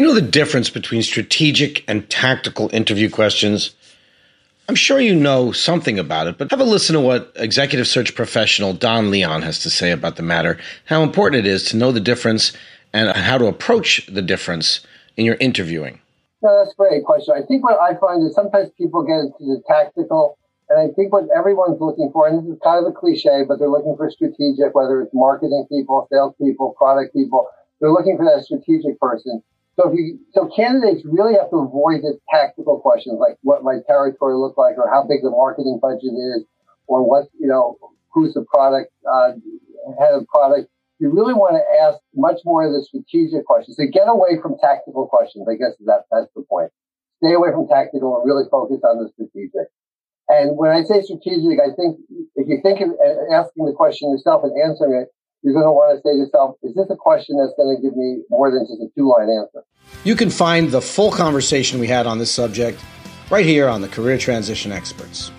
You know the difference between strategic and tactical interview questions? I'm sure you know something about it, but have a listen to what executive search professional Don Leon has to say about the matter, how important it is to know the difference and how to approach the difference in your interviewing. No, that's a great question. I think what I find is sometimes people get into the tactical, and I think what everyone's looking for, and this is kind of a cliche, but they're looking for strategic, whether it's marketing people, sales people, product people, they're looking for that strategic person. So if so candidates really have to avoid the tactical questions like what my territory look like or how big the marketing budget is or what, you know, who's the product, uh, head of product. You really want to ask much more of the strategic questions. So get away from tactical questions. I guess that, that's the point. Stay away from tactical and really focus on the strategic. And when I say strategic, I think if you think of uh, asking the question yourself and answering it, you're going to want to say to yourself, is this a question that's going to give me more than just a two line answer? You can find the full conversation we had on this subject right here on the Career Transition Experts.